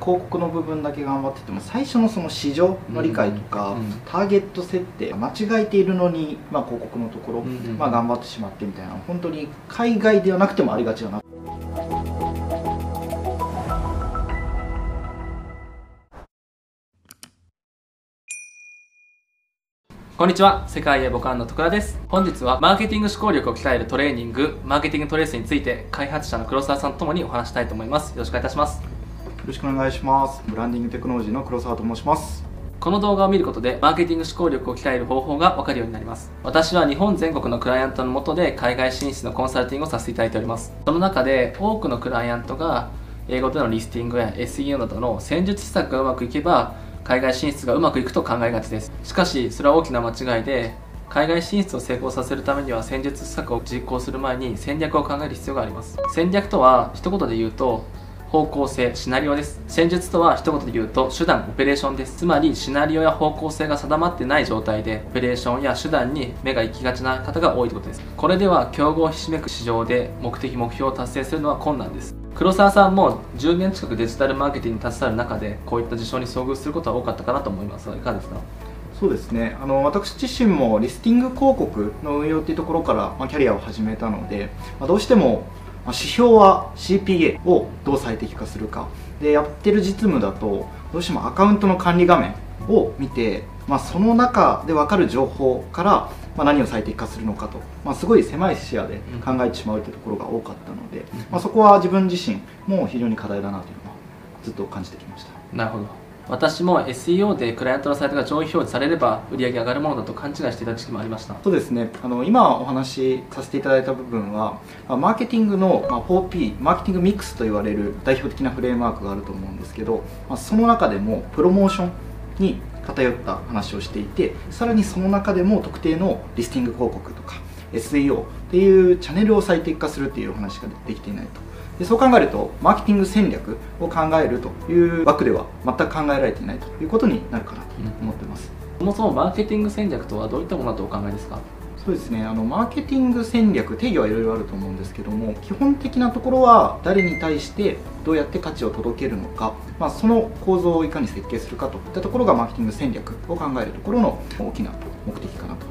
広告の部分だけ頑張ってても最初のその市場の理解とか、うんうん。ターゲット設定間違えているのに、まあ、広告のところ、うんうん。まあ、頑張ってしまってみたいな本当に海外ではなくてもありがちだな。こんにちは世界へ母艦の徳田です。本日はマーケティング思考力を鍛えるトレーニングマーケティングトレースについて開発者の黒沢さんとともにお話したいと思います。よろしくお願いいたします。よろしくお願いします。ブランディングテクノロジーの黒沢と申します。この動画を見ることでマーケティング思考力を鍛える方法が分かるようになります。私は日本全国のクライアントの下で海外進出のコンサルティングをさせていただいております。その中で多くのクライアントが英語でのリスティングや SEO などの戦術施策がうまくいけば海外進出がうまくいくと考えがちです。しかしそれは大きな間違いで海外進出を成功させるためには戦術施策を実行する前に戦略を考える必要があります。戦略とは一言で言うと方向性シナリオです。戦術とは一言で言うと手段オペレーションです。つまりシナリオや方向性が定まってない状態でオペレーションや手段に目が行きがちな方が多いということです。これでは競合ひしめく市場で目的目標を達成するのは困難です。黒沢さんも10年近くデジタルマーケティングに携わる中でこういった事象に遭遇することは多かったかなと思います。がいかがですか？そうですね。あの私自身もリスティング広告の運用っていうところから、まあ、キャリアを始めたので、まあ、どうしてもまあ指標は CPA をどう最適化するか。でやってる実務だとどうしてもアカウントの管理画面を見て、まあ、その中で分かる情報から、まあ、何を最適化するのかと、まあ、すごい狭い視野で考えてしまうというところが多かったので、まあ、そこは自分自身も非常に課題だなというのはずっと感じてきました。なるほど私も SEO でクライアントのサイトが上位表示されれば売り上げ上がるものだと勘違いしていた時期もありました。そうですね。あの今お話しさせていただいた部分はマーケティングの 4P マーケティングミックスと言われる代表的なフレームワークがあると思うんですけど、その中でもプロモーションに偏った話をしていてさらにその中でも特定のリスティング広告とか SEO っていうチャンネルを最適化するっていうお話ができていないと。でそう考えるとマーケティング戦略を考えるという枠では全く考えられていないということになるかなと思ってます、そもそもマーケティング戦略とはどういったものだとお考えですか？そうですね。あのマーケティング戦略定義はいろいろあると思うんですけども基本的なところは誰に対してどうやって価値を届けるのか、まあ、その構造をいかに設計するかといったところがマーケティング戦略を考えるところの大きな目的かなと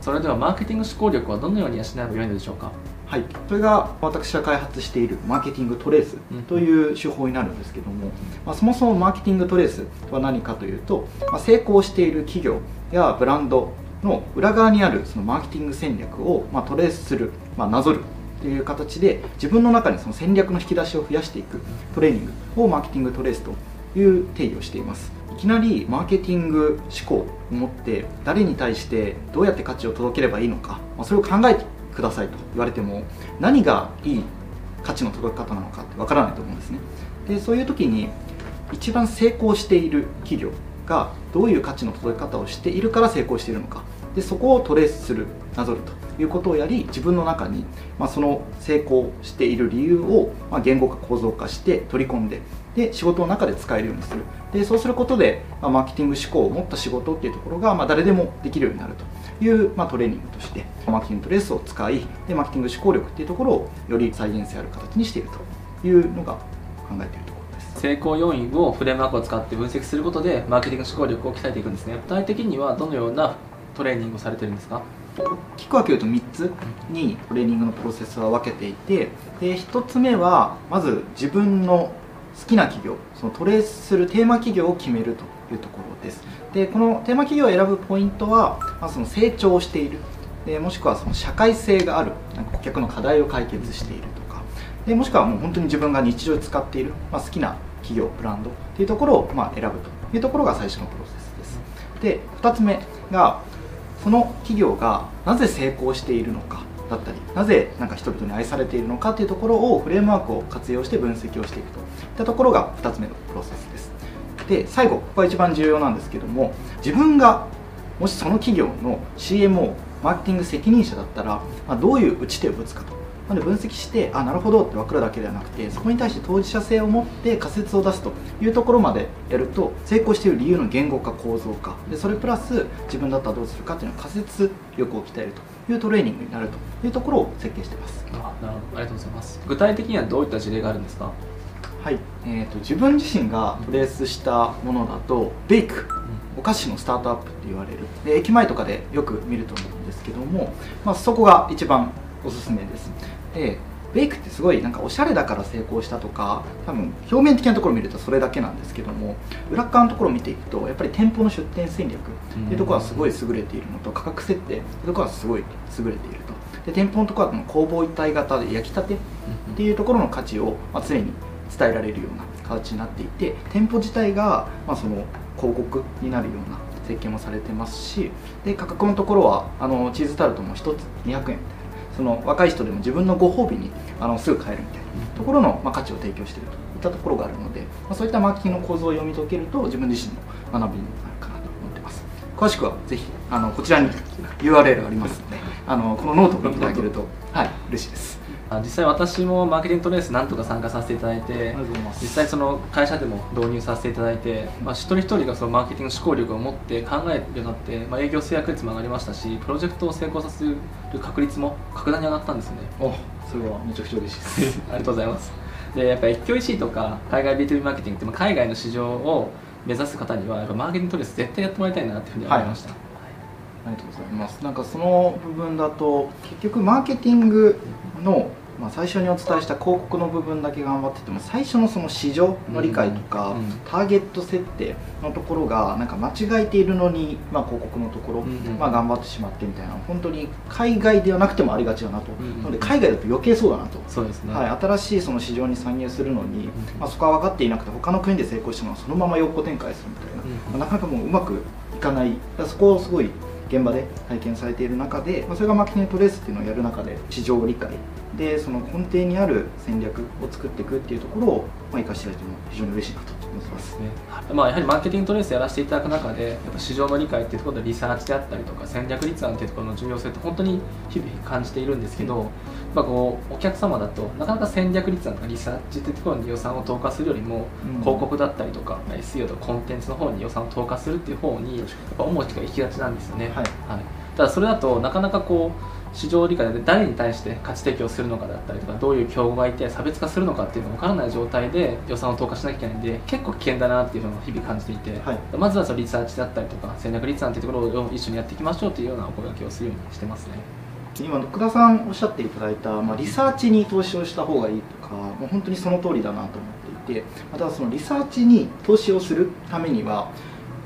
それではマーケティング思考力はどのように養えばよいのでしょうか？はい、それが私が開発しているマーケティングトレースという手法になるんですけども、まあ、そもそもマーケティングトレースとは何かというと、まあ、成功している企業やブランドの裏側にあるそのマーケティング戦略をまあトレースする、まあ、なぞるという形で自分の中にその戦略の引き出しを増やしていくトレーニングをマーケティングトレースという定義をしています。いきなりマーケティング思考を持って誰に対してどうやって価値を届ければいいのか、まあ、それを考えてくださいと言われても何がいい価値の届き方なのかってわからないと思うんですね。でそういう時に一番成功している企業がどういう価値の届き方をしているから成功しているのか。でそこをトレースするなぞるということをやり自分の中に、まあ、その成功している理由を、まあ、言語化構造化して取り込んでで仕事の中で使えるようにする。でそうすることで、まあ、マーケティング思考を持った仕事っていうところが、まあ、誰でもできるようになるという、まあ、トレーニングとしてマーケティングトレースを使いでマーケティング思考力っていうところをより再現性ある形にしているというのが考えているところです。成功要因をフレームワークを使って分析することでマーケティング思考力を鍛えていくんですね。具体的にはどのようなトレーニングをされてるんですか？大きく分けると3つにトレーニングのプロセスは分けていてで1つ目はまず自分の好きな企業そのトレースするテーマ企業を決めるというところです。でこのテーマ企業を選ぶポイントは、まあ、その成長している。でもしくはその社会性がある。なんか顧客の課題を解決しているとか。でもしくはもう本当に自分が日常使っている、まあ、好きな企業ブランドっていうところをまあ選ぶというところが最初のプロセスです。で2つ目がその企業がなぜ成功しているのか。だったりなぜなんか人々に愛されているのかというところをフレームワークを活用して分析をしていくと。いったところが2つ目のプロセスです。で最後ここが一番重要なんですけども自分がもしその企業の CMO マーケティング責任者だったら、まあ、どういう打ち手を打つかと。なので分析してあなるほどって分かるだけではなくてそこに対して当事者性を持って仮説を出すというところまでやると成功している理由の言語化構造化。でそれプラス自分だったらどうするかというのは仮説力を鍛えるというトレーニングになるというところを設計しています。あなるほど。ありがとうございます。具体的にはどういった事例があるんですか？はい、えーと、自分自身がトレースしたものだとベイク、お菓子のスタートアップって言われる。で駅前とかでよく見ると思うんですけども、まあ、そこが一番おすすめですでベイクってすごいなんかおしゃれだから成功したとか多分表面的なところを見るとそれだけなんですけども裏側のところを見ていくとやっぱり店舗の出店戦略っていうところはすごい優れているのと価格設定っていうところはすごい優れていると。で店舗のところは工房一体型で焼きたてっていうところの価値を常に伝えられるような形になっていて店舗自体がまその広告になるような設計もされてますしで価格のところはあのチーズタルトも1つ200円その若い人でも自分のご褒美にあのすぐ買えるみたいなところの、まあ、価値を提供しているといったところがあるので、まあ、そういったマーケティングの構造を読み解けると自分自身の学びになるかなと思ってます。詳しくはぜひあのこちらに URL ありますのであのこのノートを見ていただけるとはい嬉しいです。実際私もマーケティングトレースなんとか参加させていただいて実際その会社でも導入させていただいて、まあ、一人一人がそのマーケティング思考力を持って考えるようになって、まあ、営業成約率も上がりましたしプロジェクトを成功させる確率も格段に上がったんですよね。お、それはめちゃくちゃ嬉しいです。ありがとうございます。でやっぱり越境 EC とか海外 B2B マーケティングって海外の市場を目指す方にはやっぱマーケティングトレース絶対やってもらいたいなっていうふうに思いました、はいありがとうございます。なんかその部分だと結局マーケティングのまあ、最初にお伝えした広告の部分だけ頑張ってても最初のその市場の理解とか、うん。ターゲット設定のところがなんか間違えているのに、まあ、広告のところ、うん、まあ、頑張ってしまってみたいな。本当に海外ではなくてもありがちだなと、うん、なので海外だと余計そうだなと。そうですね、はい、新しいその市場に参入するのに、まあ、そこは分かっていなくて他の国で成功したのはそのまま横展開するみたいな、まあ、なかなかもううまくいかない。そこをすごい現場で体験されている中で、まあ、それがマーケティングトレースっていうのをやる中で市場理解でその根底にある戦略を作っていくっていうところを、まあ、生かしていただいても非常に嬉しいなと思います。ね、まあ、やはりマーケティングトレースやらせていただく中でやっぱ市場の理解っていうところでリサーチであったりとか戦略立案っていうところの重要性って本当に日々感じているんですけど、うん、まあ、こうお客様だとなかなか戦略立案とかリサーチっていうところに予算を投下するよりも、うん、広告だったりとか SEO とかコンテンツの方に予算を投下するっていう方にやっぱ重きが行きがちなんですよね。はい、はい、ただそれだとなかなかこう市場理解で誰に対して価値提供するのかだったりとかどういう競合がいて差別化するのかっていうのが分からない状態で予算を投下しなきゃいけないんで結構危険だなっていうのを日々感じていて、はい、まずはそのリサーチだったりとか戦略立案っていうところを一緒にやっていきましょうというようなお声がけをするようにしてますね。今福田さんおっしゃっていただいた、まあ、リサーチに投資をした方がいいとかもう本当にその通りだなと思っていてまたそのリサーチに投資をするためには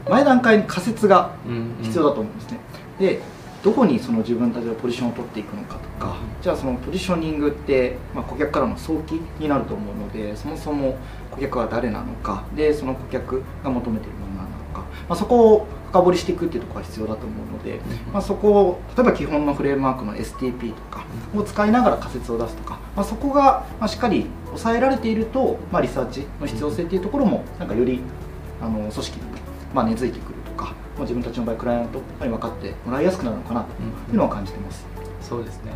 前段階に仮説が必要だと思うんですね、うんうん、でどこにその自分たちのポジションを取っていくのかとかじゃあそのポジショニングって、まあ、顧客からの早期になると思うのでそもそも顧客は誰なのかでその顧客が求めているものなのか、まあ、そこを深掘りしていくっていうところが必要だと思うので、まあ、そこを例えば基本のフレームワークの STP とかを使いながら仮説を出すとか、まあ、そこがしっかり抑えられていると、まあ、リサーチの必要性っていうところもなんかよりあの組織にまあ根付いてくるまあ、自分たちの場合クライアントに分かってもらいやすくなるのかなというのは感じてます。そうですね